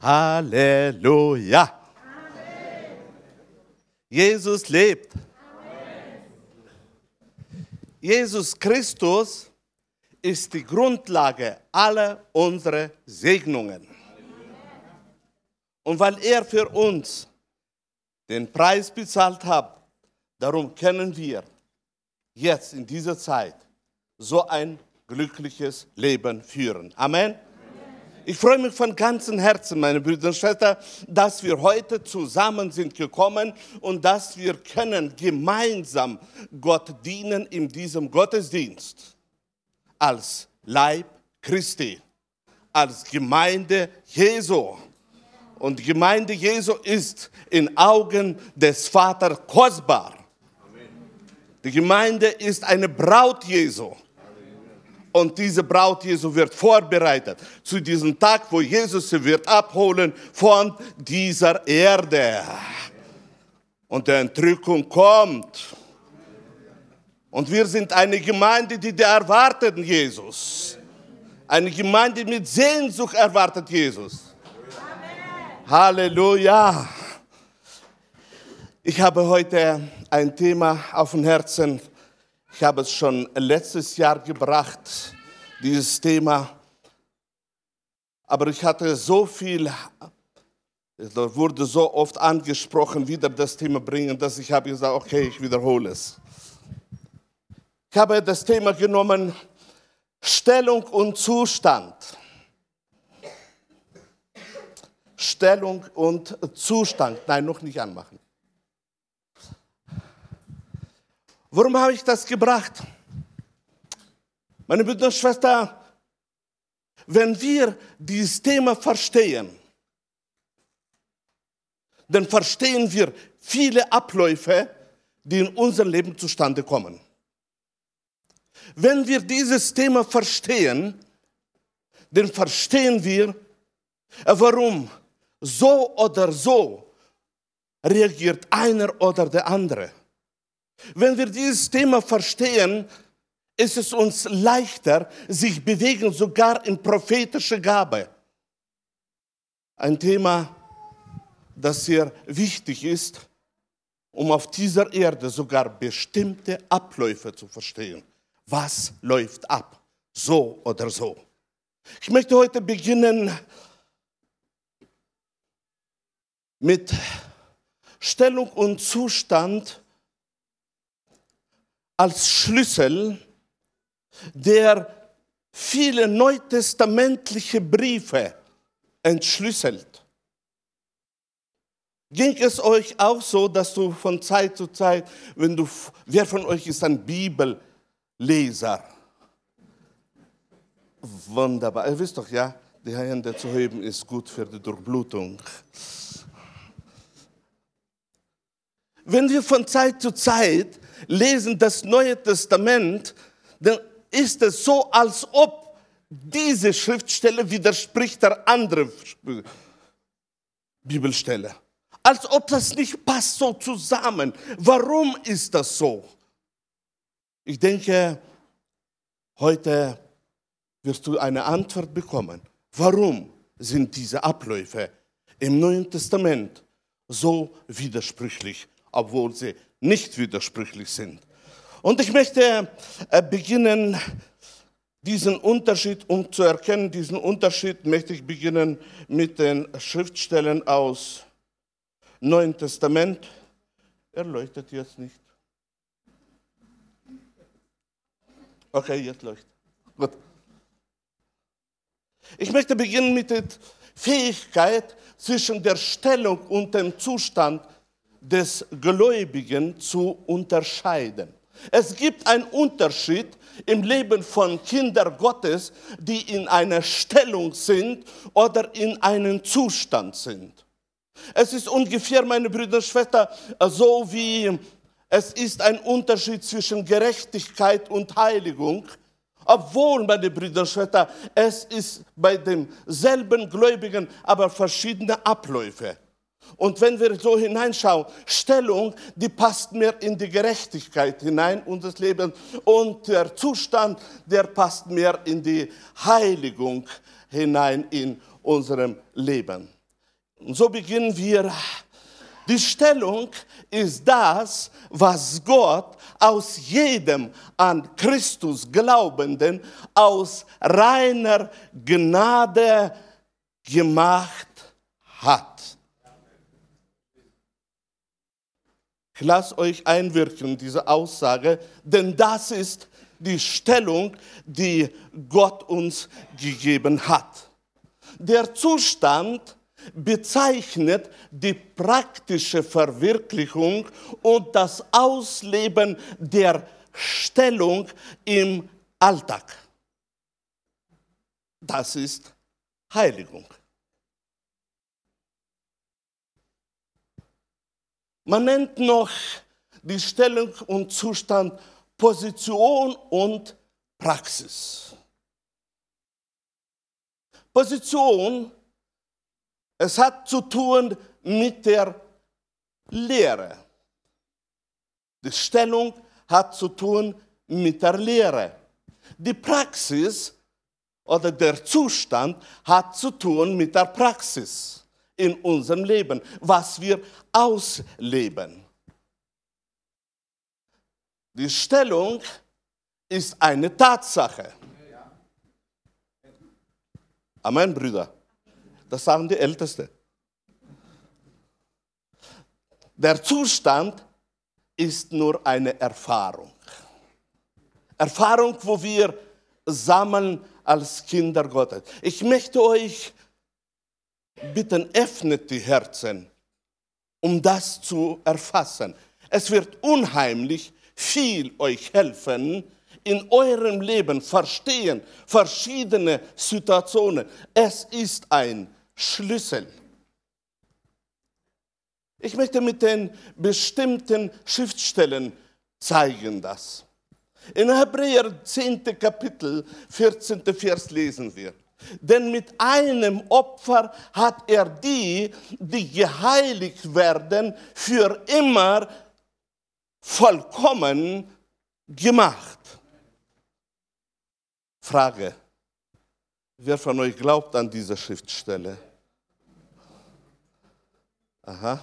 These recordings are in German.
Halleluja. Jesus lebt. Jesus Christus ist die Grundlage aller unserer Segnungen. Und weil er für uns den Preis bezahlt hat, darum können wir jetzt in dieser Zeit so ein glückliches Leben führen. Amen. Ich freue mich von ganzem Herzen, meine Brüder und Schwestern, dass wir heute zusammen sind gekommen und dass wir können gemeinsam Gott dienen in diesem Gottesdienst als Leib Christi, als Gemeinde Jesu. Und die Gemeinde Jesu ist in Augen des Vaters kostbar. Die Gemeinde ist eine Braut Jesu. Und diese Braut Jesu wird vorbereitet zu diesem Tag, wo Jesus sie wird abholen von dieser Erde. Und die Entrückung kommt. Und wir sind eine Gemeinde, die der erwarteten Jesus. Eine Gemeinde mit Sehnsucht erwartet Jesus. Amen. Halleluja. Ich habe heute ein Thema auf dem Herzen, ich habe es schon letztes Jahr gebracht, dieses Thema. Aber ich hatte so viel, es wurde so oft angesprochen, wieder das Thema bringen, dass ich habe gesagt, okay, ich wiederhole es. Ich habe das Thema genommen, Stellung und Zustand. Stellung und Zustand. Nein, noch nicht anmachen. Warum habe ich das gebracht? Meine Brüder und Schwestern, wenn wir dieses Thema verstehen, dann verstehen wir viele Abläufe, die in unserem Leben zustande kommen. Wenn wir dieses Thema verstehen, dann verstehen wir, warum so oder so reagiert einer oder der andere. Wenn wir dieses Thema verstehen, ist es uns leichter, sich bewegen, sogar in prophetische Gabe. Ein Thema, das sehr wichtig ist, um auf dieser Erde sogar bestimmte Abläufe zu verstehen. Was läuft ab? So oder so. Ich möchte heute beginnen mit Stellung und Zustand als Schlüssel, der viele neutestamentliche Briefe entschlüsselt. Ging es euch auch so, dass du von Zeit zu Zeit, wenn du, wer von euch ist ein Bibelleser? Wunderbar. Ihr wisst doch, ja, die Hände zu heben ist gut für die Durchblutung. Wenn wir von Zeit zu Zeit lesen das Neue Testament, dann ist es so, als ob diese Schriftstelle widerspricht der anderen Bibelstelle. Als ob das nicht passt so zusammen. Warum ist das so? Ich denke, heute wirst du eine Antwort bekommen. Warum sind diese Abläufe im Neuen Testament so widersprüchlich, obwohl sie nicht widersprüchlich sind. Und ich möchte äh, beginnen, diesen Unterschied, um zu erkennen, diesen Unterschied möchte ich beginnen mit den Schriftstellen aus Neuen Testament. Er leuchtet jetzt nicht. Okay, jetzt leuchtet. Gut. Ich möchte beginnen mit der Fähigkeit zwischen der Stellung und dem Zustand des Gläubigen zu unterscheiden. Es gibt einen Unterschied im Leben von Kindern Gottes, die in einer Stellung sind oder in einem Zustand sind. Es ist ungefähr, meine Brüder und Schwestern, so wie es ist ein Unterschied zwischen Gerechtigkeit und Heiligung. Obwohl, meine Brüder und Schwestern, es ist bei demselben Gläubigen aber verschiedene Abläufe. Und wenn wir so hineinschauen, Stellung, die passt mehr in die Gerechtigkeit hinein unseres Lebens und der Zustand, der passt mehr in die Heiligung hinein in unserem Leben. Und so beginnen wir. Die Stellung ist das, was Gott aus jedem an Christus Glaubenden aus reiner Gnade gemacht hat. Ich lasse euch einwirken, diese Aussage, denn das ist die Stellung, die Gott uns gegeben hat. Der Zustand bezeichnet die praktische Verwirklichung und das Ausleben der Stellung im Alltag. Das ist Heiligung. Man nennt noch die Stellung und Zustand Position und Praxis. Position, es hat zu tun mit der Lehre. Die Stellung hat zu tun mit der Lehre. Die Praxis oder der Zustand hat zu tun mit der Praxis in unserem Leben, was wir ausleben. Die Stellung ist eine Tatsache. Amen, Brüder. Das sagen die Ältesten. Der Zustand ist nur eine Erfahrung. Erfahrung, wo wir sammeln als Kinder Gottes. Ich möchte euch bitten, öffnet die Herzen, um das zu erfassen. Es wird unheimlich viel euch helfen, in eurem Leben verstehen verschiedene Situationen. Es ist ein Schlüssel. Ich möchte mit den bestimmten Schriftstellen zeigen das. In Hebräer 10. Kapitel, 14. Vers lesen wir. Denn mit einem Opfer hat er die, die geheiligt werden, für immer vollkommen gemacht. Frage, wer von euch glaubt an diese Schriftstelle? Aha,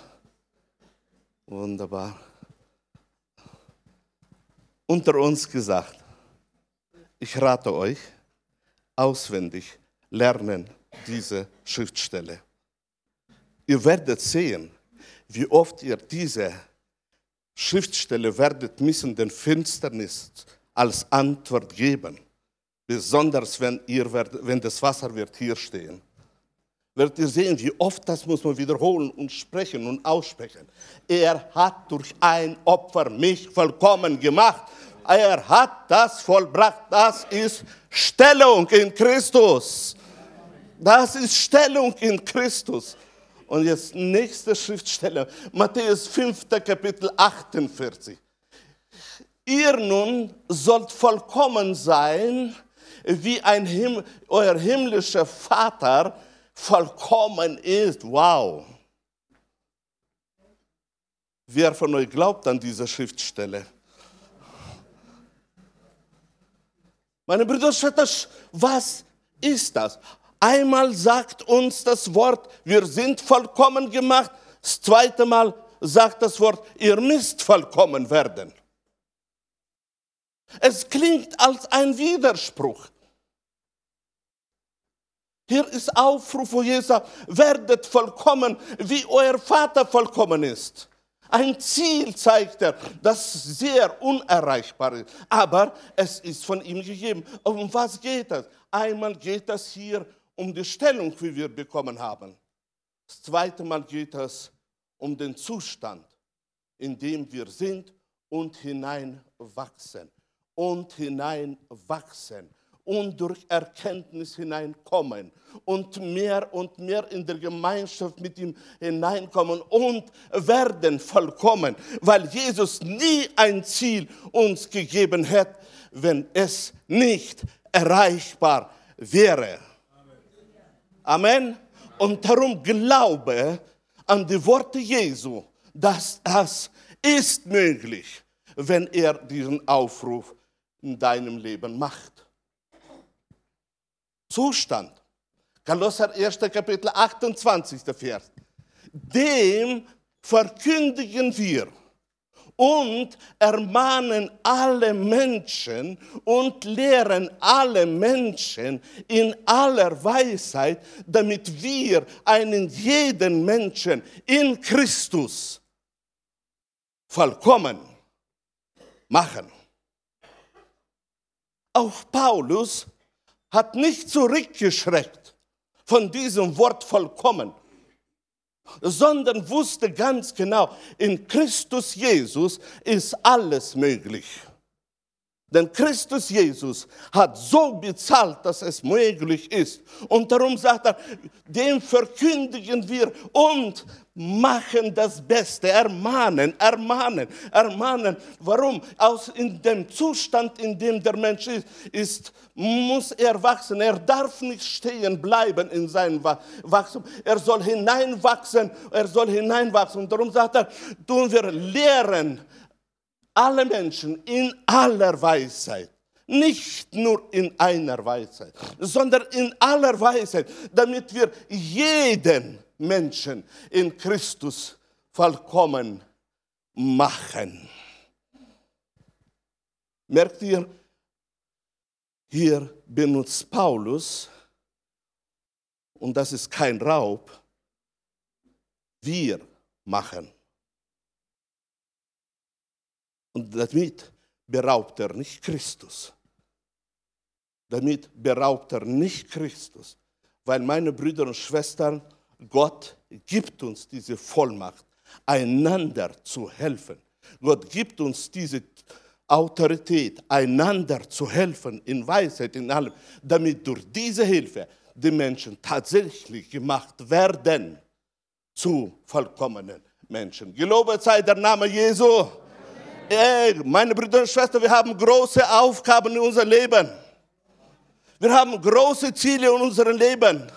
wunderbar. Unter uns gesagt, ich rate euch, auswendig lernen diese Schriftstelle. Ihr werdet sehen, wie oft ihr diese Schriftstelle werdet müssen den Finsternis als Antwort geben. Besonders wenn, ihr werdet, wenn das Wasser wird hier stehen. Werdet ihr sehen, wie oft das muss man wiederholen und sprechen und aussprechen. Er hat durch ein Opfer mich vollkommen gemacht. Er hat das vollbracht. Das ist Stellung in Christus. Das ist Stellung in Christus. Und jetzt nächste Schriftstelle, Matthäus 5. Kapitel 48. Ihr nun sollt vollkommen sein, wie ein Him euer himmlischer Vater vollkommen ist. Wow. Wer von euch glaubt an diese Schriftstelle? Meine Brüder und Schwestern, was ist das? Einmal sagt uns das Wort, wir sind vollkommen gemacht. Das zweite Mal sagt das Wort, ihr müsst vollkommen werden. Es klingt als ein Widerspruch. Hier ist Aufruf, wo Jesus werdet vollkommen, wie euer Vater vollkommen ist. Ein Ziel zeigt er, das sehr unerreichbar ist. Aber es ist von ihm gegeben. Um was geht es? Einmal geht es hier um die Stellung, wie wir bekommen haben. Das zweite Mal geht es um den Zustand, in dem wir sind und hineinwachsen. Und hineinwachsen und durch Erkenntnis hineinkommen und mehr und mehr in der Gemeinschaft mit ihm hineinkommen und werden vollkommen, weil Jesus nie ein Ziel uns gegeben hätte, wenn es nicht erreichbar wäre. Amen. Und darum glaube an die Worte Jesu, dass das ist möglich, wenn er diesen Aufruf in deinem Leben macht. Zustand. Kolosser 1. Kapitel 28. Vers. dem verkündigen wir und ermahnen alle Menschen und lehren alle Menschen in aller Weisheit, damit wir einen jeden Menschen in Christus vollkommen machen. Auch Paulus hat nicht zurückgeschreckt von diesem Wort vollkommen, sondern wusste ganz genau, in Christus Jesus ist alles möglich. Denn Christus Jesus hat so bezahlt, dass es möglich ist. Und darum sagt er, dem verkündigen wir und machen das Beste, ermahnen, ermahnen, ermahnen. Warum? Aus in dem Zustand, in dem der Mensch ist, ist muss er wachsen. Er darf nicht stehen bleiben in seinem Wachstum. Er soll hineinwachsen, er soll hineinwachsen. Und darum sagt er, tun wir lehren alle Menschen in aller Weisheit. Nicht nur in einer Weisheit, sondern in aller Weisheit, damit wir jeden Menschen in Christus vollkommen machen. Merkt ihr, hier benutzt Paulus, und das ist kein Raub, wir machen. Und damit beraubt er nicht Christus. Damit beraubt er nicht Christus. Weil meine Brüder und Schwestern, Gott gibt uns diese Vollmacht, einander zu helfen. Gott gibt uns diese Autorität, einander zu helfen in Weisheit, in allem, damit durch diese Hilfe die Menschen tatsächlich gemacht werden zu vollkommenen Menschen. Gelobet sei der Name Jesu. Ey, meine Brüder und Schwestern, wir haben große Aufgaben in unserem Leben. Wir haben große Ziele in unserem Leben.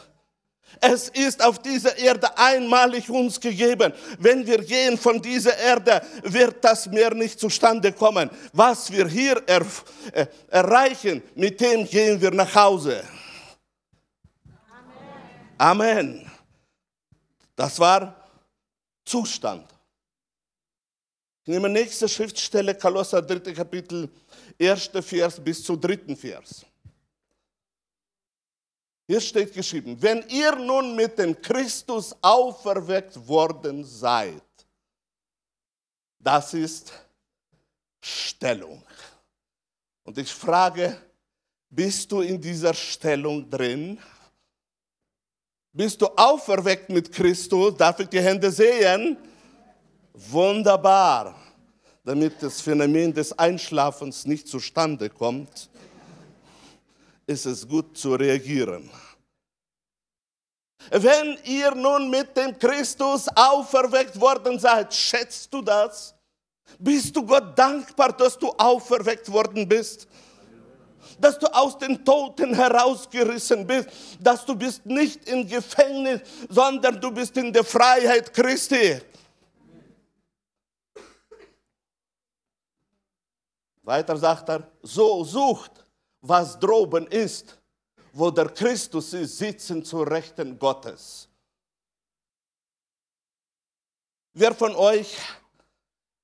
Es ist auf dieser Erde einmalig uns gegeben. Wenn wir gehen von dieser Erde, wird das mehr nicht zustande kommen. Was wir hier er, äh, erreichen, mit dem gehen wir nach Hause. Amen. Amen. Das war Zustand. Ich nehme nächste Schriftstelle, Kolosser 3. Kapitel, 1. Vers bis zu 3. Vers. Hier steht geschrieben, wenn ihr nun mit dem Christus auferweckt worden seid, das ist Stellung. Und ich frage, bist du in dieser Stellung drin? Bist du auferweckt mit Christus? Darf ich die Hände sehen? Wunderbar. Damit das Phänomen des Einschlafens nicht zustande kommt, ist es gut zu reagieren. Wenn ihr nun mit dem Christus auferweckt worden seid, schätzt du das? Bist du Gott dankbar, dass du auferweckt worden bist? Dass du aus den Toten herausgerissen bist, dass du bist nicht im Gefängnis, sondern du bist in der Freiheit Christi. Weiter sagt er, so sucht was droben ist, wo der Christus ist, sitzen zur Rechten Gottes. Wer von euch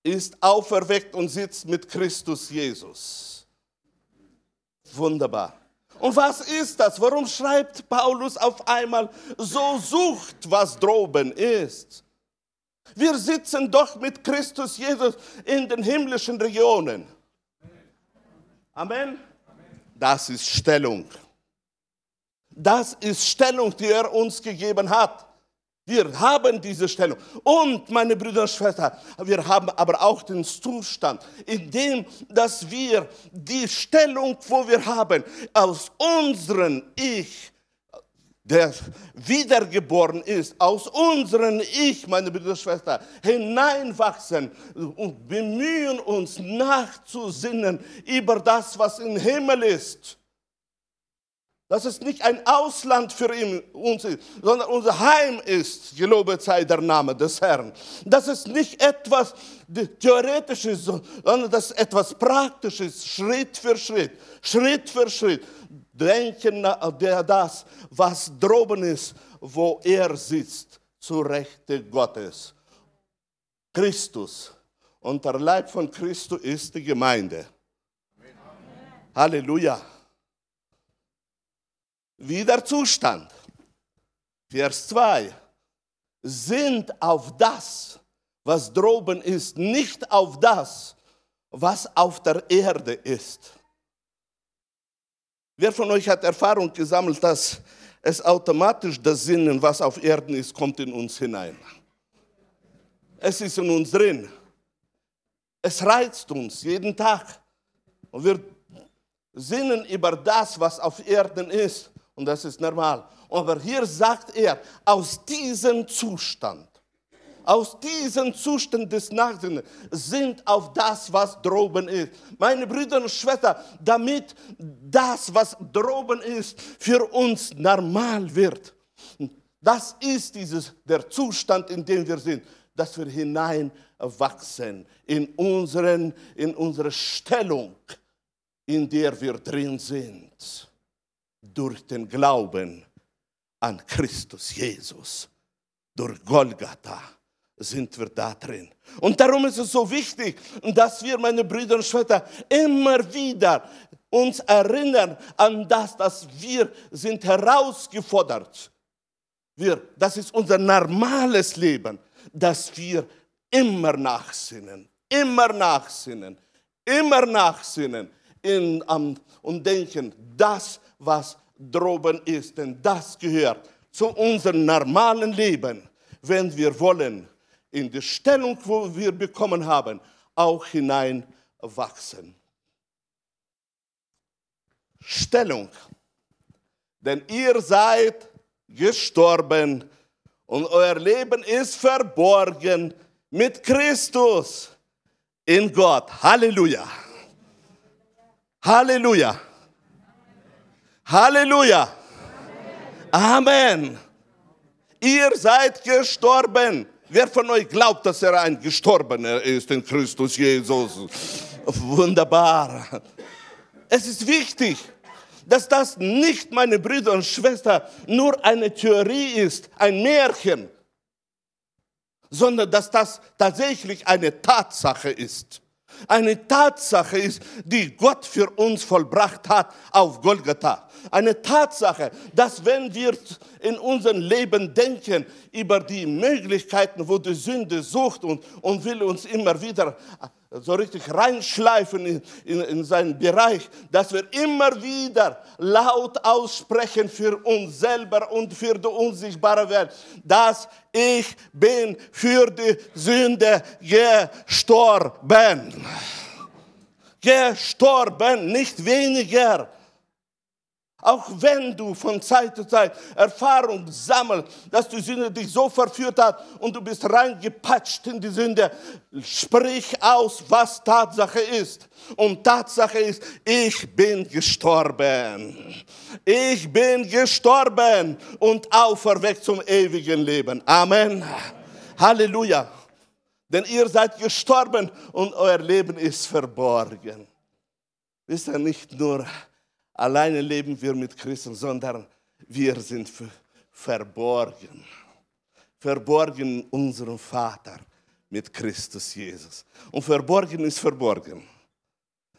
ist auferweckt und sitzt mit Christus Jesus? Wunderbar. Und was ist das? Warum schreibt Paulus auf einmal, so sucht, was droben ist? Wir sitzen doch mit Christus Jesus in den himmlischen Regionen. Amen. Das ist Stellung. Das ist Stellung, die er uns gegeben hat. Wir haben diese Stellung. Und, meine Brüder und Schwestern, wir haben aber auch den Zustand, in dem, dass wir die Stellung, wo wir haben, aus unserem Ich der wiedergeboren ist, aus unserem Ich, meine Brüder und Schwestern, hineinwachsen und bemühen uns nachzusinnen über das, was im Himmel ist. Dass es nicht ein Ausland für uns ist, sondern unser Heim ist, gelobet sei der Name des Herrn. Dass es nicht etwas Theoretisches, sondern dass es etwas Praktisches, Schritt für Schritt, Schritt für Schritt denken, das, was droben ist, wo er sitzt, zu Rechte Gottes. Christus. Und der Leib von Christus ist die Gemeinde. Amen. Halleluja. Wie der Zustand. Vers 2. Sind auf das, was droben ist, nicht auf das, was auf der Erde ist. Wer von euch hat Erfahrung gesammelt, dass es automatisch das Sinnen, was auf Erden ist, kommt in uns hinein? Es ist in uns drin. Es reizt uns jeden Tag. Und wir sinnen über das, was auf Erden ist. Und das ist normal. Aber hier sagt er, aus diesem Zustand aus diesem Zustand des Nachsinnens sind auf das, was droben ist. Meine Brüder und Schwestern, damit das, was droben ist, für uns normal wird. Das ist dieses, der Zustand, in dem wir sind, dass wir hineinwachsen in, unseren, in unsere Stellung, in der wir drin sind, durch den Glauben an Christus Jesus, durch Golgatha sind wir da drin. Und darum ist es so wichtig, dass wir, meine Brüder und Schwestern, immer wieder uns erinnern an das, dass wir sind herausgefordert. Wir, das ist unser normales Leben, dass wir immer nachsinnen, immer nachsinnen, immer nachsinnen in, um, und denken, das, was droben ist, denn das gehört zu unserem normalen Leben, wenn wir wollen, in die Stellung, wo wir bekommen haben, auch hineinwachsen. Stellung. Denn ihr seid gestorben und euer Leben ist verborgen mit Christus in Gott. Halleluja. Halleluja. Halleluja. Amen. Ihr seid gestorben Wer von euch glaubt, dass er ein Gestorbener ist in Christus Jesus? Wunderbar. Es ist wichtig, dass das nicht, meine Brüder und Schwestern, nur eine Theorie ist, ein Märchen, sondern dass das tatsächlich eine Tatsache ist. Eine Tatsache ist, die Gott für uns vollbracht hat auf Golgatha. Eine Tatsache, dass wenn wir in unserem Leben denken über die Möglichkeiten, wo die Sünde sucht und, und will uns immer wieder so richtig reinschleifen in, in, in seinen Bereich, dass wir immer wieder laut aussprechen für uns selber und für die unsichtbare Welt, dass ich bin für die Sünde gestorben. Gestorben, nicht weniger. Auch wenn du von Zeit zu Zeit Erfahrung sammelst, dass die Sünde dich so verführt hat und du bist reingepatscht in die Sünde, sprich aus, was Tatsache ist. Und Tatsache ist, ich bin gestorben. Ich bin gestorben und auferweckt zum ewigen Leben. Amen. Halleluja. Denn ihr seid gestorben und euer Leben ist verborgen. Ist ja nicht nur Alleine leben wir mit Christus, sondern wir sind verborgen. Verborgen unserem Vater mit Christus Jesus. Und verborgen ist verborgen.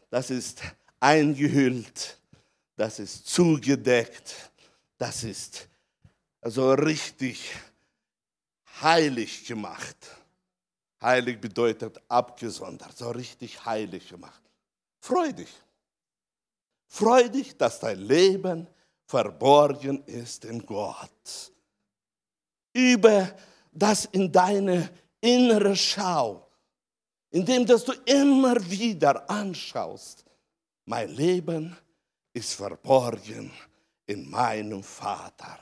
Das ist eingehüllt, das ist zugedeckt, das ist also richtig heilig gemacht. Heilig bedeutet abgesondert, so richtig heilig gemacht. Freudig. Freu dich, dass dein Leben verborgen ist in Gott. Übe das in deine innere Schau, indem dass du immer wieder anschaust, mein Leben ist verborgen in meinem Vater.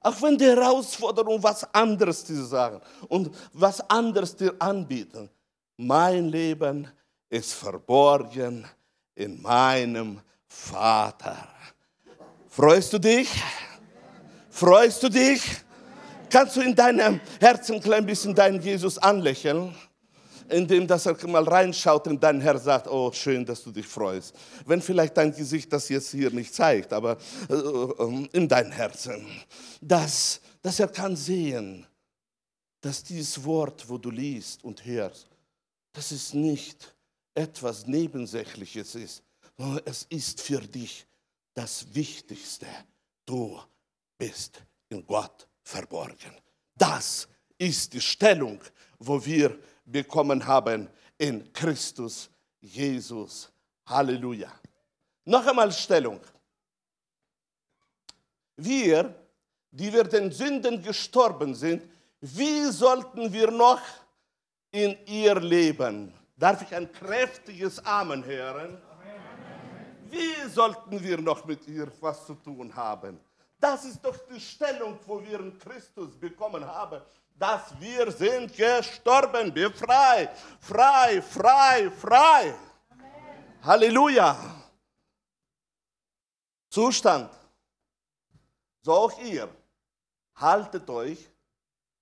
Auch wenn die Herausforderungen was anderes dir sagen und was anderes dir anbieten, mein Leben ist verborgen in meinem Vater. Freust du dich? Freust du dich? Kannst du in deinem Herzen ein klein bisschen deinen Jesus anlächeln? indem dass er mal reinschaut und dein Herr sagt, oh schön, dass du dich freust. Wenn vielleicht dein Gesicht das jetzt hier nicht zeigt, aber äh, in dein Herzen, dass, dass er kann sehen, dass dieses Wort, wo du liest und hörst, dass es nicht etwas Nebensächliches ist, sondern es ist für dich das Wichtigste. Du bist in Gott verborgen. Das ist die Stellung, wo wir bekommen haben in Christus Jesus. Halleluja. Noch einmal Stellung. Wir, die wir den Sünden gestorben sind, wie sollten wir noch in ihr leben? Darf ich ein kräftiges Amen hören? Wie sollten wir noch mit ihr was zu tun haben? Das ist doch die Stellung, wo wir in Christus bekommen haben, dass wir sind gestorben, befreit, frei, frei, frei. Amen. Halleluja. Zustand. So auch ihr. Haltet euch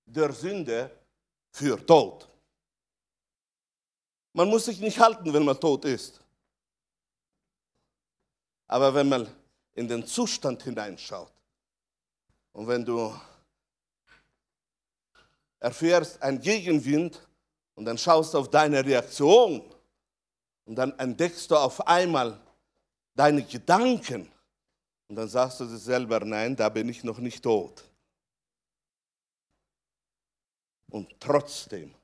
der Sünde für tot. Man muss sich nicht halten, wenn man tot ist. Aber wenn man in den Zustand hineinschaut und wenn du erfährst einen Gegenwind und dann schaust auf deine Reaktion und dann entdeckst du auf einmal deine Gedanken und dann sagst du dir selber, nein, da bin ich noch nicht tot. Und trotzdem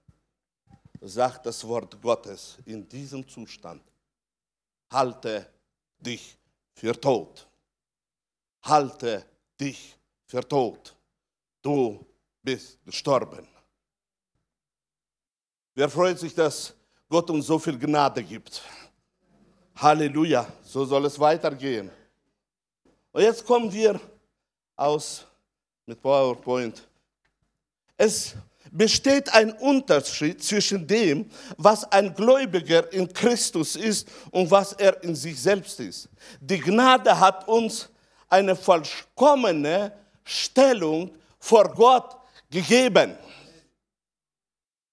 sagt das Wort Gottes in diesem Zustand, halte dich für tot. Halte dich für tot. Du bist gestorben. Wer freut sich, dass Gott uns so viel Gnade gibt? Halleluja, so soll es weitergehen. Und jetzt kommen wir aus mit PowerPoint. Es besteht ein Unterschied zwischen dem, was ein Gläubiger in Christus ist und was er in sich selbst ist. Die Gnade hat uns eine vollkommene Stellung vor Gott gegeben.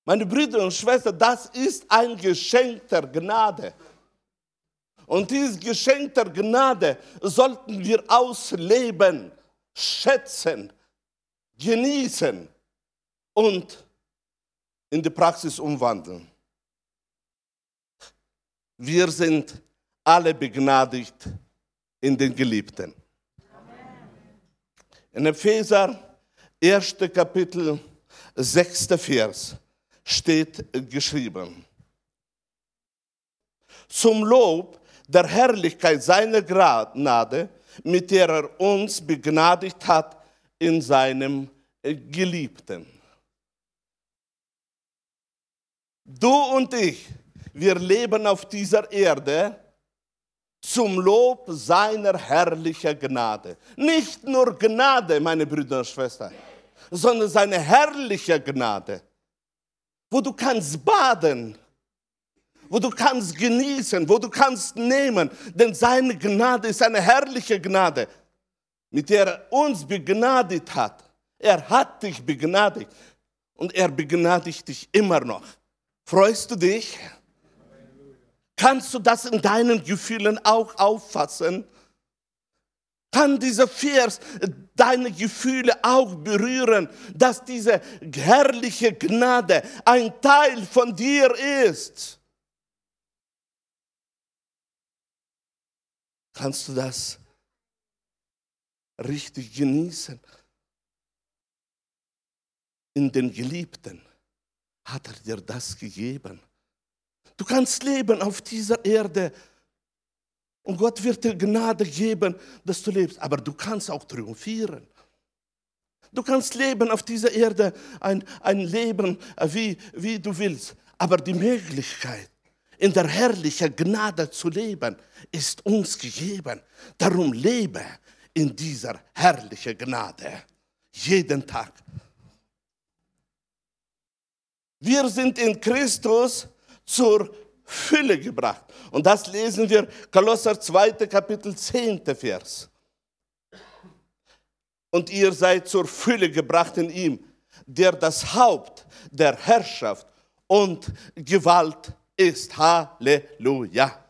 Meine Brüder und Schwestern, das ist ein Geschenk der Gnade. Und dieses Geschenk der Gnade sollten wir ausleben, schätzen, genießen und in die Praxis umwandeln. Wir sind alle begnadigt in den Geliebten. In Epheser 1. Kapitel 6. Vers steht geschrieben. Zum Lob der Herrlichkeit seiner Gnade, mit der er uns begnadigt hat in seinem Geliebten. Du und ich, wir leben auf dieser Erde zum Lob seiner herrlichen Gnade. Nicht nur Gnade, meine Brüder und Schwestern, sondern seine herrliche Gnade, wo du kannst baden wo du kannst genießen, wo du kannst nehmen, denn seine Gnade ist eine herrliche Gnade, mit der er uns begnadigt hat. Er hat dich begnadigt und er begnadigt dich immer noch. Freust du dich? Kannst du das in deinen Gefühlen auch auffassen? Kann dieser Vers deine Gefühle auch berühren, dass diese herrliche Gnade ein Teil von dir ist? kannst du das richtig genießen. In den Geliebten hat er dir das gegeben. Du kannst leben auf dieser Erde und Gott wird dir Gnade geben, dass du lebst. Aber du kannst auch triumphieren. Du kannst leben auf dieser Erde, ein, ein Leben, äh, wie, wie du willst. Aber die Möglichkeit, in der herrlichen Gnade zu leben, ist uns gegeben. Darum lebe in dieser herrlichen Gnade. Jeden Tag. Wir sind in Christus zur Fülle gebracht. Und das lesen wir Kolosser 2. Kapitel 10. Vers. Und ihr seid zur Fülle gebracht in ihm, der das Haupt der Herrschaft und Gewalt ist. Halleluja.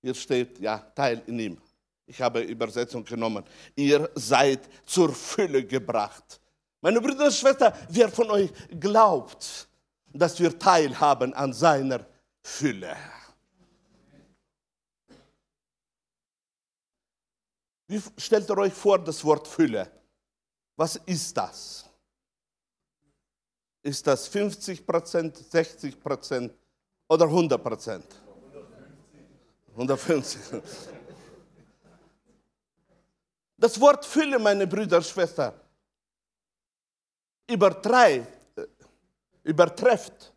Hier steht, ja, Teil in ihm. Ich habe Übersetzung genommen. Ihr seid zur Fülle gebracht. Meine Brüder und Schwestern, wer von euch glaubt, dass wir teilhaben an seiner Fülle? Wie stellt ihr euch vor das Wort Fülle? Was ist das? Ist das 50 Prozent, 60 Prozent oder 100 Prozent? 150. Das Wort Fülle, meine Brüder und Schwestern, übertreibt, übertrifft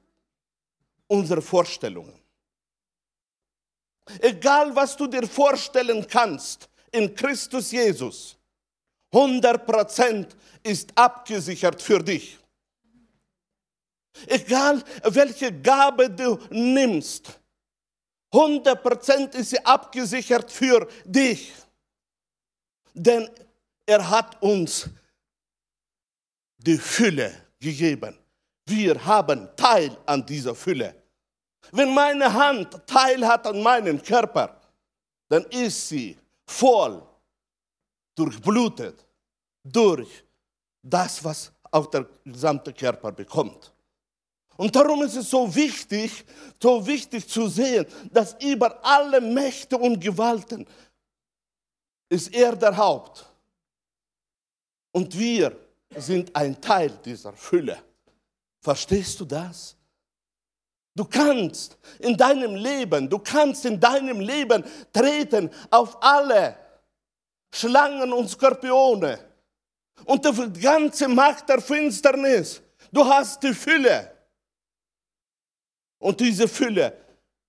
unsere Vorstellungen. Egal, was du dir vorstellen kannst in Christus Jesus, 100% ist abgesichert für dich. Egal, welche Gabe du nimmst, 100% ist sie abgesichert für dich. Denn er hat uns die Fülle gegeben. Wir haben Teil an dieser Fülle. Wenn meine Hand Teil hat an meinem Körper, dann ist sie voll durchblutet durch das, was auch der gesamte Körper bekommt. Und darum ist es so wichtig, so wichtig zu sehen, dass über alle Mächte und Gewalten ist er der Haupt. Und wir sind ein Teil dieser Fülle. Verstehst du das? Du kannst in deinem Leben, du kannst in deinem Leben treten auf alle Schlangen und Skorpione und die ganze Macht der Finsternis. Du hast die Fülle. Und diese Fülle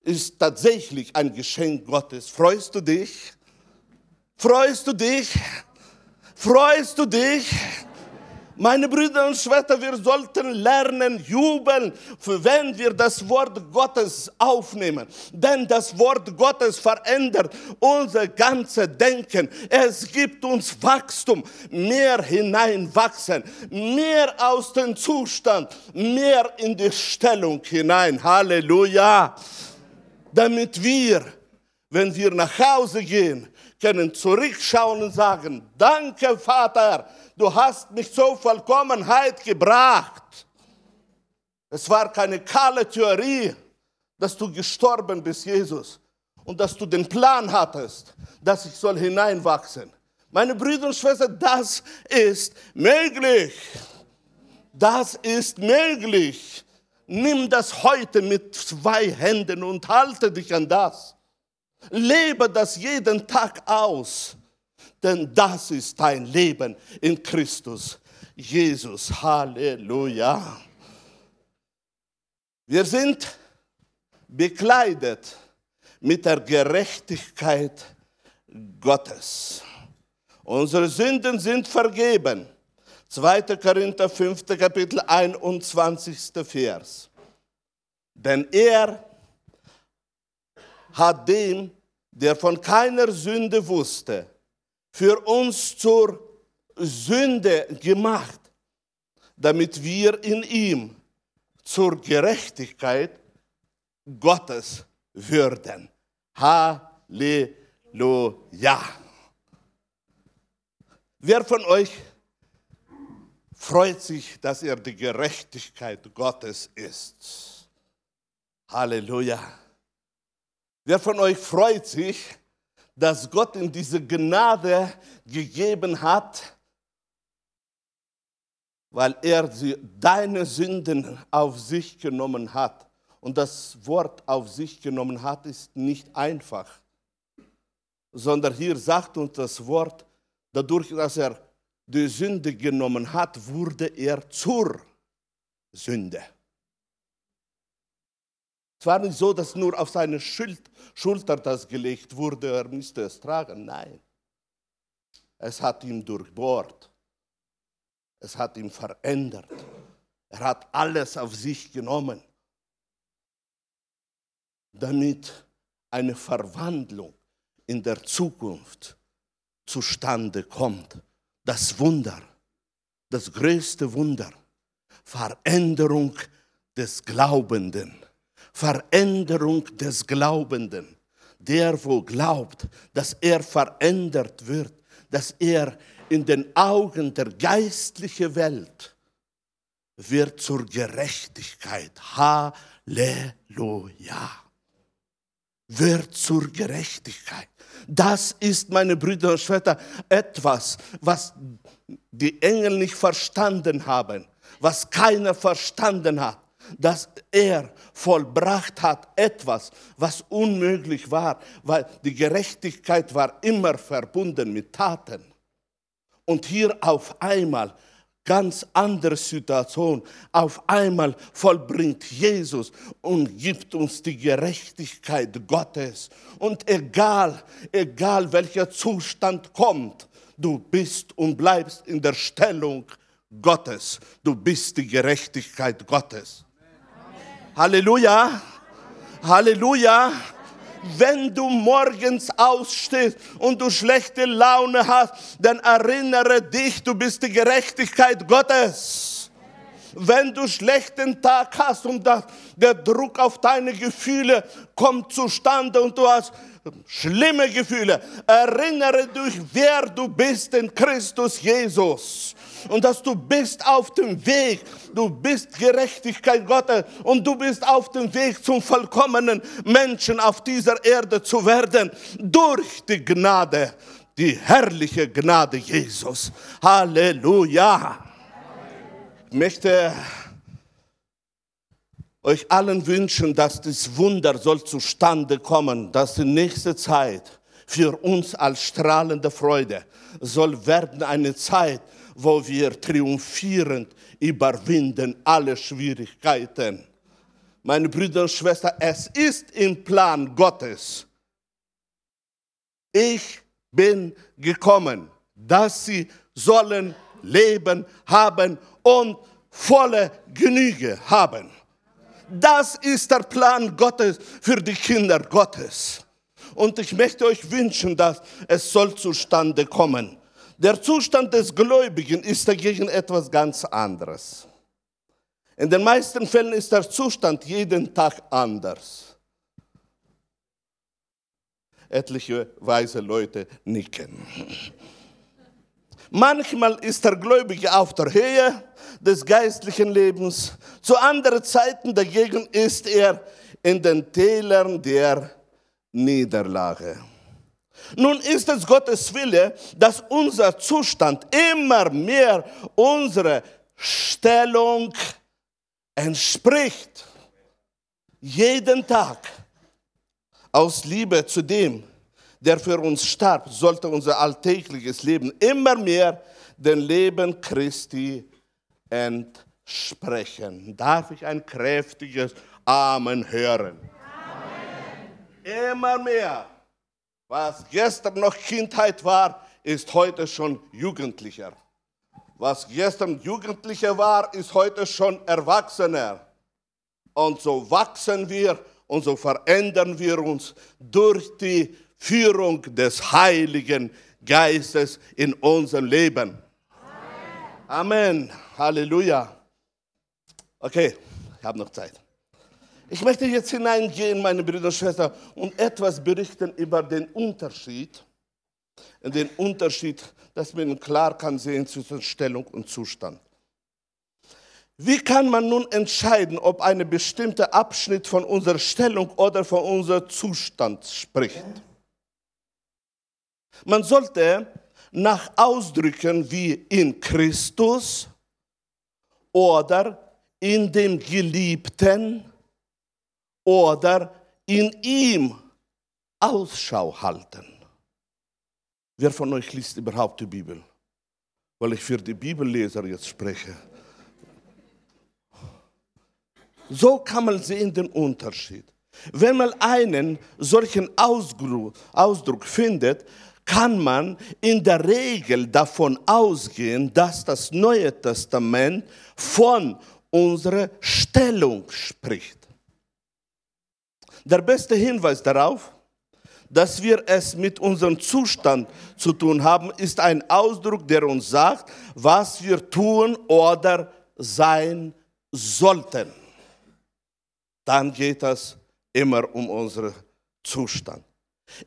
ist tatsächlich ein Geschenk Gottes. Freust du dich? Freust du dich? Freust du dich? Meine Brüder und Schwestern, wir sollten lernen, jubeln, wenn wir das Wort Gottes aufnehmen. Denn das Wort Gottes verändert unser ganzes Denken. Es gibt uns Wachstum, mehr hineinwachsen, mehr aus dem Zustand, mehr in die Stellung hinein. Halleluja. Damit wir, wenn wir nach Hause gehen, können zurückschauen und sagen, danke Vater, du hast mich zur Vollkommenheit gebracht. Es war keine kahle Theorie, dass du gestorben bist, Jesus, und dass du den Plan hattest, dass ich soll hineinwachsen. Meine Brüder und Schwestern, das ist möglich. Das ist möglich. Nimm das heute mit zwei Händen und halte dich an das. Lebe das jeden Tag aus, denn das ist dein Leben in Christus Jesus. Halleluja. Wir sind bekleidet mit der Gerechtigkeit Gottes. Unsere Sünden sind vergeben. 2. Korinther 5. Kapitel 21. Vers. Denn er hat dem, der von keiner Sünde wusste, für uns zur Sünde gemacht, damit wir in ihm zur Gerechtigkeit Gottes würden. Halleluja. Wer von euch freut sich, dass er die Gerechtigkeit Gottes ist? Halleluja. Wer von euch freut sich, dass Gott ihm diese Gnade gegeben hat, weil er sie, deine Sünden auf sich genommen hat. Und das Wort auf sich genommen hat, ist nicht einfach, sondern hier sagt uns das Wort, dadurch, dass er die Sünde genommen hat, wurde er zur Sünde. Es war nicht so, dass nur auf seine Schulter das gelegt wurde, er müsste es tragen. Nein. Es hat ihn durchbohrt. Es hat ihn verändert. Er hat alles auf sich genommen, damit eine Verwandlung in der Zukunft zustande kommt. Das Wunder, das größte Wunder, Veränderung des Glaubenden. Veränderung des Glaubenden. der wo glaubt, dass er verändert wird, dass er in den Augen der geistlichen Welt wird zur Gerechtigkeit. Halleluja. Wird zur Gerechtigkeit. Das ist, meine Brüder und Schwestern, etwas, was die Engel nicht verstanden haben, was keiner verstanden hat dass er vollbracht hat etwas, was unmöglich war, weil die Gerechtigkeit war immer verbunden mit Taten. Und hier auf einmal ganz andere Situation. Auf einmal vollbringt Jesus und gibt uns die Gerechtigkeit Gottes. Und egal, egal welcher Zustand kommt, du bist und bleibst in der Stellung Gottes. Du bist die Gerechtigkeit Gottes. Halleluja. Halleluja. Wenn du morgens ausstehst und du schlechte Laune hast, dann erinnere dich, du bist die Gerechtigkeit Gottes. Wenn du schlechten Tag hast und der Druck auf deine Gefühle kommt zustande und du hast schlimme Gefühle, erinnere dich, wer du bist in Christus Jesus und dass du bist auf dem Weg, du bist Gerechtigkeit Gottes und du bist auf dem Weg zum vollkommenen Menschen auf dieser Erde zu werden durch die Gnade, die herrliche Gnade Jesus. Halleluja. Ich möchte euch allen wünschen, dass das Wunder soll zustande kommen, dass die nächste Zeit für uns als strahlende Freude soll werden eine Zeit, wo wir triumphierend überwinden alle Schwierigkeiten. Meine Brüder und Schwestern, es ist im Plan Gottes. Ich bin gekommen, dass sie sollen leben haben und volle Genüge haben. Das ist der Plan Gottes für die Kinder Gottes. Und ich möchte euch wünschen, dass es soll zustande kommen. Der Zustand des Gläubigen ist dagegen etwas ganz anderes. In den meisten Fällen ist der Zustand jeden Tag anders. Etliche weise Leute nicken. Manchmal ist der Gläubige auf der Höhe des geistlichen Lebens, zu anderen Zeiten dagegen ist er in den Tälern der Niederlage. Nun ist es Gottes Wille, dass unser Zustand immer mehr unserer Stellung entspricht. Jeden Tag. Aus Liebe zu dem, der für uns starb, sollte unser alltägliches Leben immer mehr dem Leben Christi entsprechen. Darf ich ein kräftiges Amen hören? Amen. Immer mehr. Was gestern noch Kindheit war, ist heute schon Jugendlicher. Was gestern Jugendlicher war, ist heute schon Erwachsener. Und so wachsen wir und so verändern wir uns durch die Führung des Heiligen Geistes in unserem Leben. Amen. Amen. Halleluja. Okay, ich habe noch Zeit. Ich möchte jetzt hineingehen, meine Brüder und Schwestern, und etwas berichten über den Unterschied, den Unterschied, dass man klar kann sehen zwischen Stellung und Zustand. Wie kann man nun entscheiden, ob ein bestimmter Abschnitt von unserer Stellung oder von unserem Zustand spricht? Man sollte nach Ausdrücken wie in Christus oder in dem Geliebten oder in ihm Ausschau halten. Wer von euch liest überhaupt die Bibel? Weil ich für die Bibelleser jetzt spreche. So kann man sehen den Unterschied. Wenn man einen solchen Ausdruck findet, kann man in der Regel davon ausgehen, dass das Neue Testament von unserer Stellung spricht. Der beste Hinweis darauf, dass wir es mit unserem Zustand zu tun haben, ist ein Ausdruck, der uns sagt, was wir tun oder sein sollten. Dann geht es immer um unseren Zustand.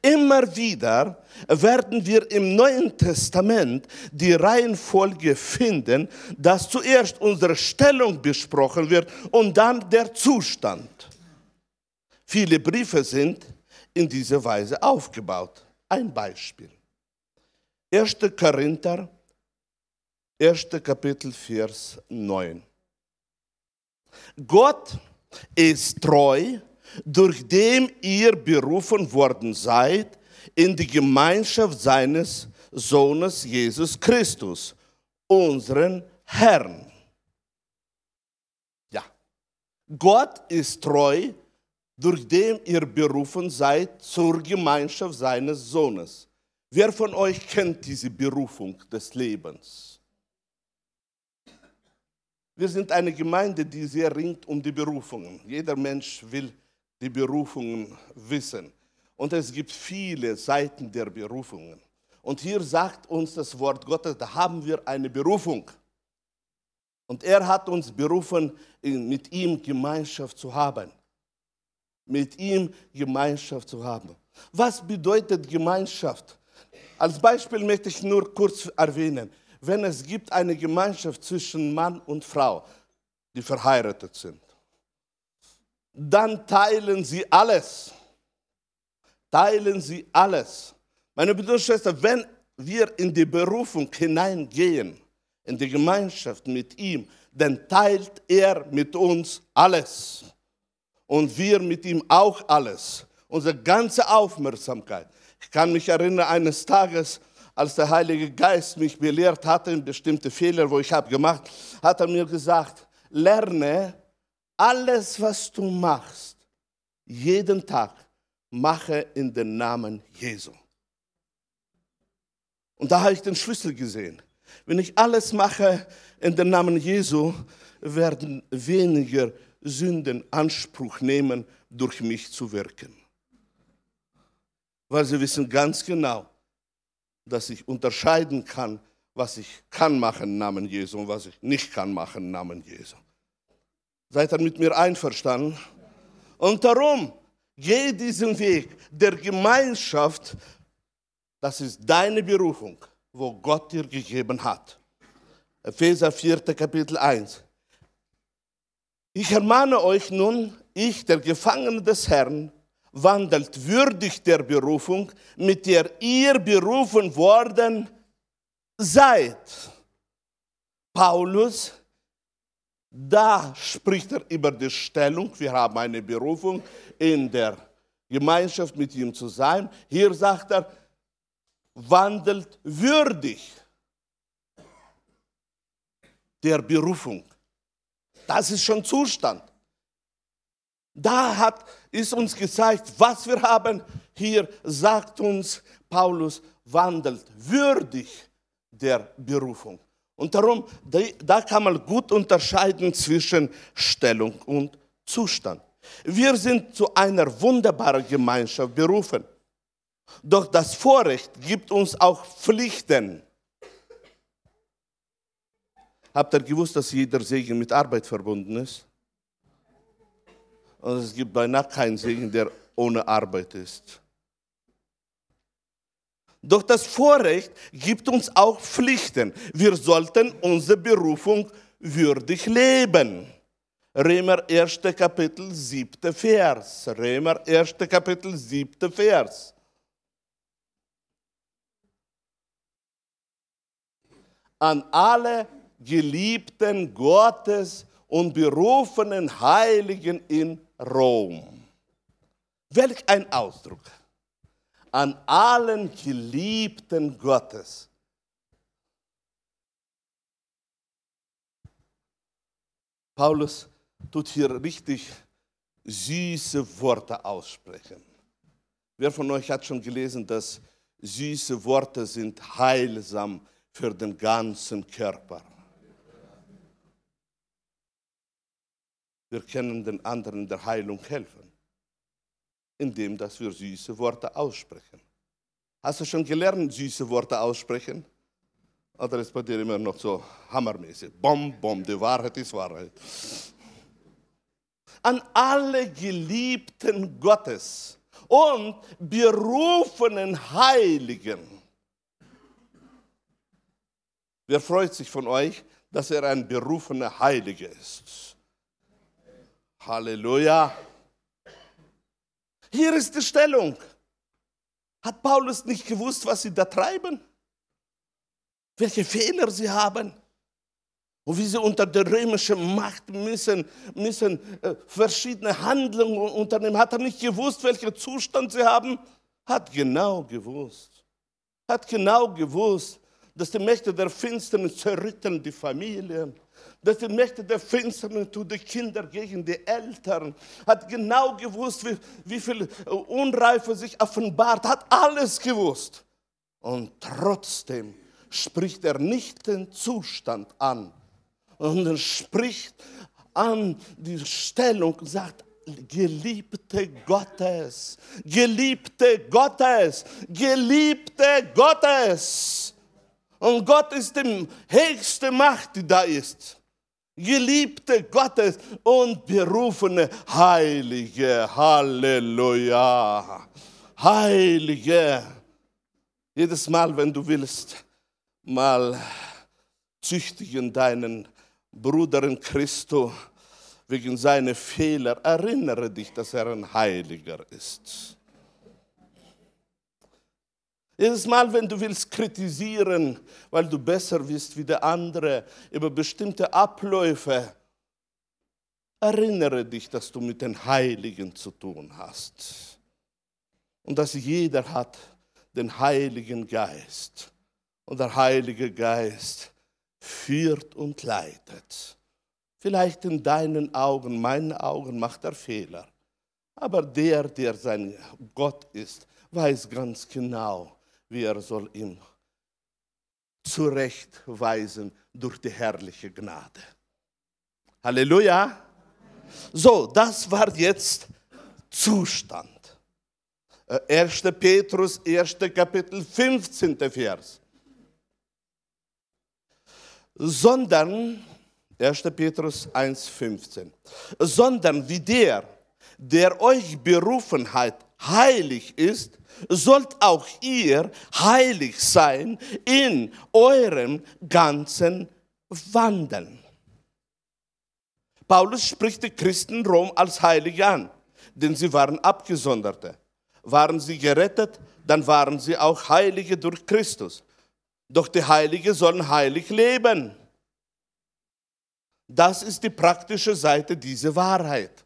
Immer wieder werden wir im Neuen Testament die Reihenfolge finden, dass zuerst unsere Stellung besprochen wird und dann der Zustand. Viele Briefe sind in dieser Weise aufgebaut. Ein Beispiel. 1. Korinther, 1. Kapitel, Vers 9. Gott ist treu, durch den ihr berufen worden seid in die Gemeinschaft seines Sohnes Jesus Christus, unseren Herrn. Ja, Gott ist treu, durch den ihr berufen seid zur Gemeinschaft seines Sohnes. Wer von euch kennt diese Berufung des Lebens? Wir sind eine Gemeinde, die sehr ringt um die Berufungen. Jeder Mensch will die Berufungen wissen. Und es gibt viele Seiten der Berufungen. Und hier sagt uns das Wort Gottes, da haben wir eine Berufung. Und er hat uns berufen, mit ihm Gemeinschaft zu haben. Mit ihm Gemeinschaft zu haben. Was bedeutet Gemeinschaft? Als Beispiel möchte ich nur kurz erwähnen, wenn es gibt eine Gemeinschaft zwischen Mann und Frau, die verheiratet sind dann teilen sie alles. Teilen sie alles. Meine Schwestern, wenn wir in die Berufung hineingehen, in die Gemeinschaft mit ihm, dann teilt er mit uns alles. Und wir mit ihm auch alles. Unsere ganze Aufmerksamkeit. Ich kann mich erinnern, eines Tages, als der Heilige Geist mich belehrt hatte in bestimmte Fehler, wo ich habe gemacht, hat er mir gesagt, lerne alles, was du machst, jeden Tag, mache in den Namen Jesu. Und da habe ich den Schlüssel gesehen. Wenn ich alles mache in den Namen Jesu, werden weniger Sünden Anspruch nehmen, durch mich zu wirken. Weil sie wissen ganz genau, dass ich unterscheiden kann, was ich kann machen im Namen Jesu und was ich nicht kann machen im Namen Jesu. Seid ihr mit mir einverstanden? Und darum, geh diesen Weg der Gemeinschaft. Das ist deine Berufung, wo Gott dir gegeben hat. Epheser 4. Kapitel 1. Ich ermahne euch nun, ich, der Gefangene des Herrn, wandelt würdig der Berufung, mit der ihr berufen worden seid. Paulus da spricht er über die Stellung. Wir haben eine Berufung in der Gemeinschaft mit ihm zu sein. Hier sagt er, wandelt würdig der Berufung. Das ist schon Zustand. Da hat, ist uns gezeigt, was wir haben. Hier sagt uns Paulus, wandelt würdig der Berufung. Und darum, da kann man gut unterscheiden zwischen Stellung und Zustand. Wir sind zu einer wunderbaren Gemeinschaft berufen. Doch das Vorrecht gibt uns auch Pflichten. Habt ihr gewusst, dass jeder Segen mit Arbeit verbunden ist? Und es gibt beinahe keinen Segen, der ohne Arbeit ist. Doch das Vorrecht gibt uns auch Pflichten. Wir sollten unsere Berufung würdig leben. Römer 1. Kapitel 7. Vers. Römer 1. Kapitel 7. Vers. An alle Geliebten Gottes und berufenen Heiligen in Rom. Welch ein Ausdruck an allen Geliebten Gottes. Paulus tut hier richtig süße Worte aussprechen. Wer von euch hat schon gelesen, dass süße Worte sind heilsam für den ganzen Körper? Wir können den anderen der Heilung helfen indem dass wir süße Worte aussprechen. Hast du schon gelernt, süße Worte aussprechen? Oder ist bei dir immer noch so hammermäßig? Bom, bom, die Wahrheit ist Wahrheit. An alle Geliebten Gottes und berufenen Heiligen. Wer freut sich von euch, dass er ein berufener Heiliger ist? Halleluja. Hier ist die Stellung. Hat Paulus nicht gewusst, was sie da treiben? Welche Fehler sie haben? Und wie sie unter der römischen Macht müssen, müssen äh, verschiedene Handlungen unternehmen. Hat er nicht gewusst, welchen Zustand sie haben? Hat genau gewusst. Hat genau gewusst, dass die Mächte der Finsternis zerrütteln die Familien. Dass die Mächte der Finsternis tun die Kinder gegen die Eltern. Hat genau gewusst, wie, wie viel Unreife sich offenbart. Hat alles gewusst. Und trotzdem spricht er nicht den Zustand an, sondern spricht an die Stellung und sagt, Geliebte Gottes, Geliebte Gottes, Geliebte Gottes. Und Gott ist die höchste Macht, die da ist. Geliebte Gottes und berufene Heilige. Halleluja. Heilige. Jedes Mal, wenn du willst, mal züchtigen deinen Bruder in Christo wegen seiner Fehler. Erinnere dich, dass er ein Heiliger ist. Jedes Mal, wenn du willst kritisieren, weil du besser bist wie der andere über bestimmte Abläufe, erinnere dich, dass du mit den Heiligen zu tun hast. Und dass jeder hat den Heiligen Geist. Und der Heilige Geist führt und leitet. Vielleicht in deinen Augen, meinen Augen macht er Fehler. Aber der, der sein Gott ist, weiß ganz genau, wie er soll ihn zurechtweisen durch die herrliche Gnade. Halleluja. So, das war jetzt Zustand. 1. Äh, Petrus, 1. Kapitel, 15. Vers sondern, 1. Petrus 1,15, sondern wie der, der euch berufen hat, heilig ist, sollt auch ihr heilig sein in eurem ganzen Wandeln. Paulus spricht die Christen Rom als Heilige an, denn sie waren Abgesonderte. Waren sie gerettet, dann waren sie auch Heilige durch Christus. Doch die Heiligen sollen heilig leben. Das ist die praktische Seite dieser Wahrheit.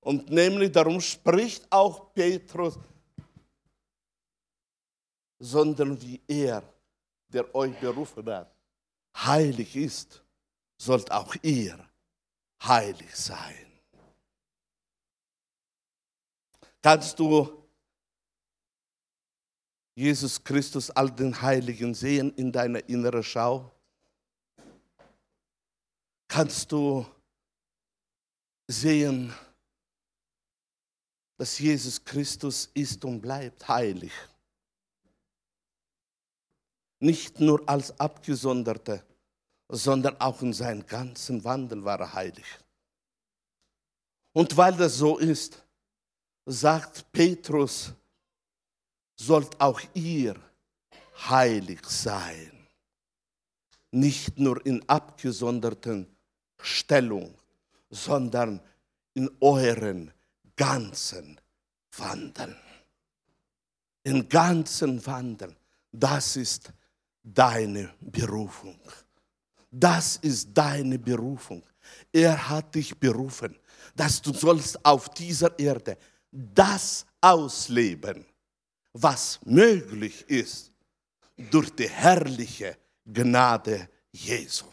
Und nämlich darum spricht auch Petrus, sondern wie er, der euch berufen hat, heilig ist, sollt auch ihr heilig sein. Kannst du Jesus Christus, all den Heiligen sehen in deiner inneren Schau? Kannst du sehen, dass Jesus Christus ist und bleibt heilig? Nicht nur als Abgesonderte, sondern auch in seinem ganzen Wandel war er heilig. Und weil das so ist, sagt Petrus, sollt auch ihr heilig sein. Nicht nur in abgesonderten Stellung, sondern in euren ganzen Wandeln. In ganzen Wandeln. Das ist deine Berufung. Das ist deine Berufung. Er hat dich berufen, dass du sollst auf dieser Erde das ausleben, was möglich ist durch die herrliche Gnade Jesu.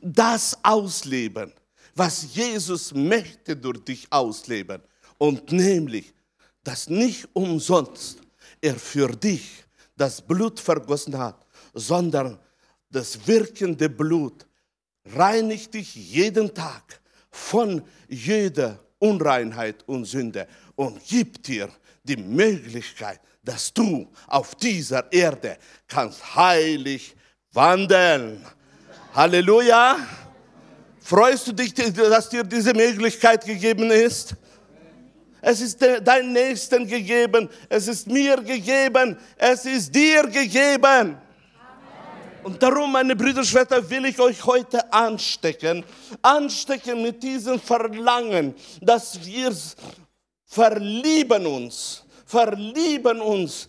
Das ausleben, was Jesus möchte durch dich ausleben. Und nämlich, dass nicht umsonst er für dich das Blut vergossen hat, sondern das wirkende Blut reinigt dich jeden Tag von jeder Unreinheit und Sünde und gibt dir die Möglichkeit, dass du auf dieser Erde kannst heilig wandeln. Halleluja. Freust du dich, dass dir diese Möglichkeit gegeben ist? Es ist dein Nächsten gegeben. Es ist mir gegeben. Es ist dir gegeben. Und darum, meine Brüder und Schwestern, will ich euch heute anstecken. Anstecken mit diesem Verlangen, dass wir verlieben uns verlieben uns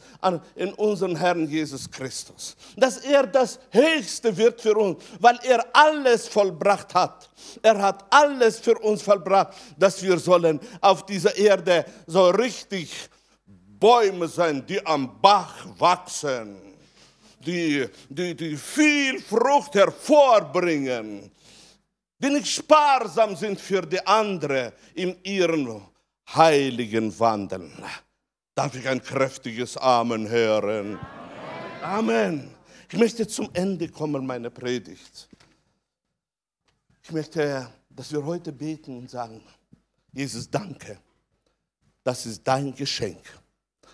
in unseren Herrn Jesus Christus. Dass er das Höchste wird für uns, weil er alles vollbracht hat. Er hat alles für uns vollbracht, dass wir sollen auf dieser Erde so richtig Bäume sein, die am Bach wachsen, die, die, die viel Frucht hervorbringen, die nicht sparsam sind für die anderen in ihren heiligen Wandeln. Darf ich ein kräftiges Amen hören? Amen. Ich möchte zum Ende kommen, meine Predigt. Ich möchte, dass wir heute beten und sagen, Jesus, danke. Das ist dein Geschenk.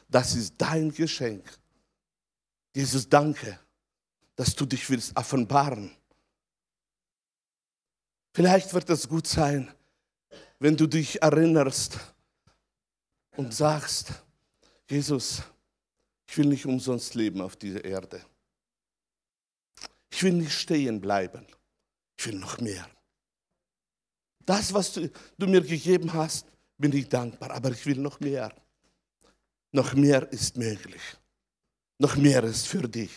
Das ist dein Geschenk. Jesus, danke, dass du dich willst offenbaren. Vielleicht wird es gut sein, wenn du dich erinnerst und sagst, Jesus, ich will nicht umsonst leben auf dieser Erde. Ich will nicht stehen bleiben. Ich will noch mehr. Das, was du, du, mir gegeben hast, bin ich dankbar, aber ich will noch mehr. Noch mehr ist möglich. Noch mehr ist für dich.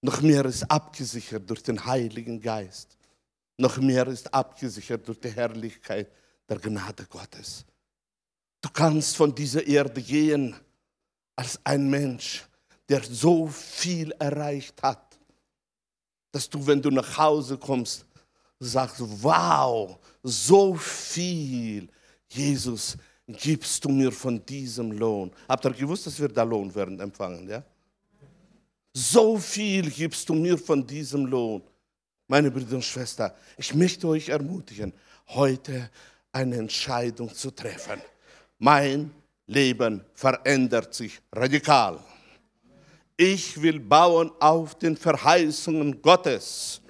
Noch mehr ist abgesichert durch den Heiligen Geist. Noch mehr ist abgesichert durch die Herrlichkeit der Gnade Gottes. Du kannst von dieser Erde gehen als ein Mensch, der so viel erreicht hat, dass du, wenn du nach Hause kommst, sagst, wow, so viel, Jesus, gibst du mir von diesem Lohn. Habt ihr gewusst, dass wir da Lohn werden empfangen, ja? So viel gibst du mir von diesem Lohn. Meine Brüder und Schwestern, ich möchte euch ermutigen, heute eine Entscheidung zu treffen mein Leben verändert sich radikal. Ich will bauen auf den Verheißungen Gottes.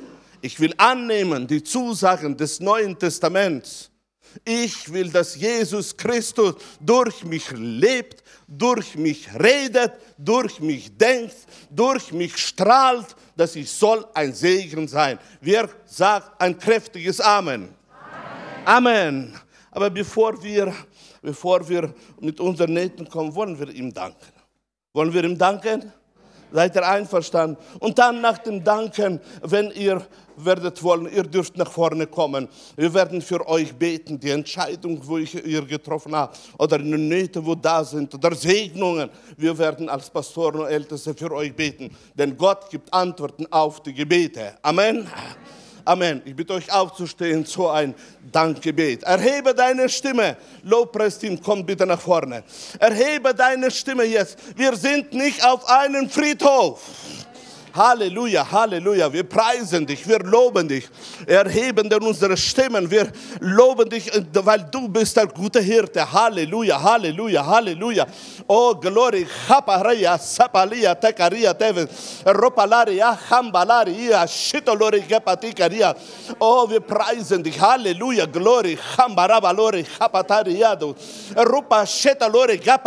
Ich will annehmen die Zusagen des Neuen Testaments. Ich will, dass Jesus Christus durch mich lebt, durch mich redet, durch mich denkt, durch mich strahlt, dass ich soll ein Segen sein. Wer sagt ein kräftiges Amen? Amen. Amen. Aber bevor wir bevor wir mit unseren Nähten kommen, wollen wir ihm danken. Wollen wir ihm danken? Seid ihr einverstanden? Und dann nach dem Danken, wenn ihr werdet wollen, ihr dürft nach vorne kommen. Wir werden für euch beten, die Entscheidung, wo ich ihr getroffen habe, oder die Nöte, wo da sind, oder Segnungen. Wir werden als Pastoren und Älteste für euch beten, denn Gott gibt Antworten auf die Gebete. Amen. Amen. Ich bitte euch aufzustehen zu ein Dankgebet. Erhebe deine Stimme. Lobpreisteam, komm bitte nach vorne. Erhebe deine Stimme jetzt. Wir sind nicht auf einem Friedhof. Halleluja, Halleluja. Wir preisen dich, wir loben dich, erheben denn unsere Stimmen. Wir loben dich, weil du bist der gute Hirte. Halleluja, Halleluja, Halleluja. Oh, glory. Haparia, Sapalia, Tekaria, Teven, Ropalaria, Hambalaria, Shitolori, Gepatikaria. Oh, wir preisen dich. Halleluja, glory. Hambarabalori, Hapatariado. Rupa, Shetalori, Gapa.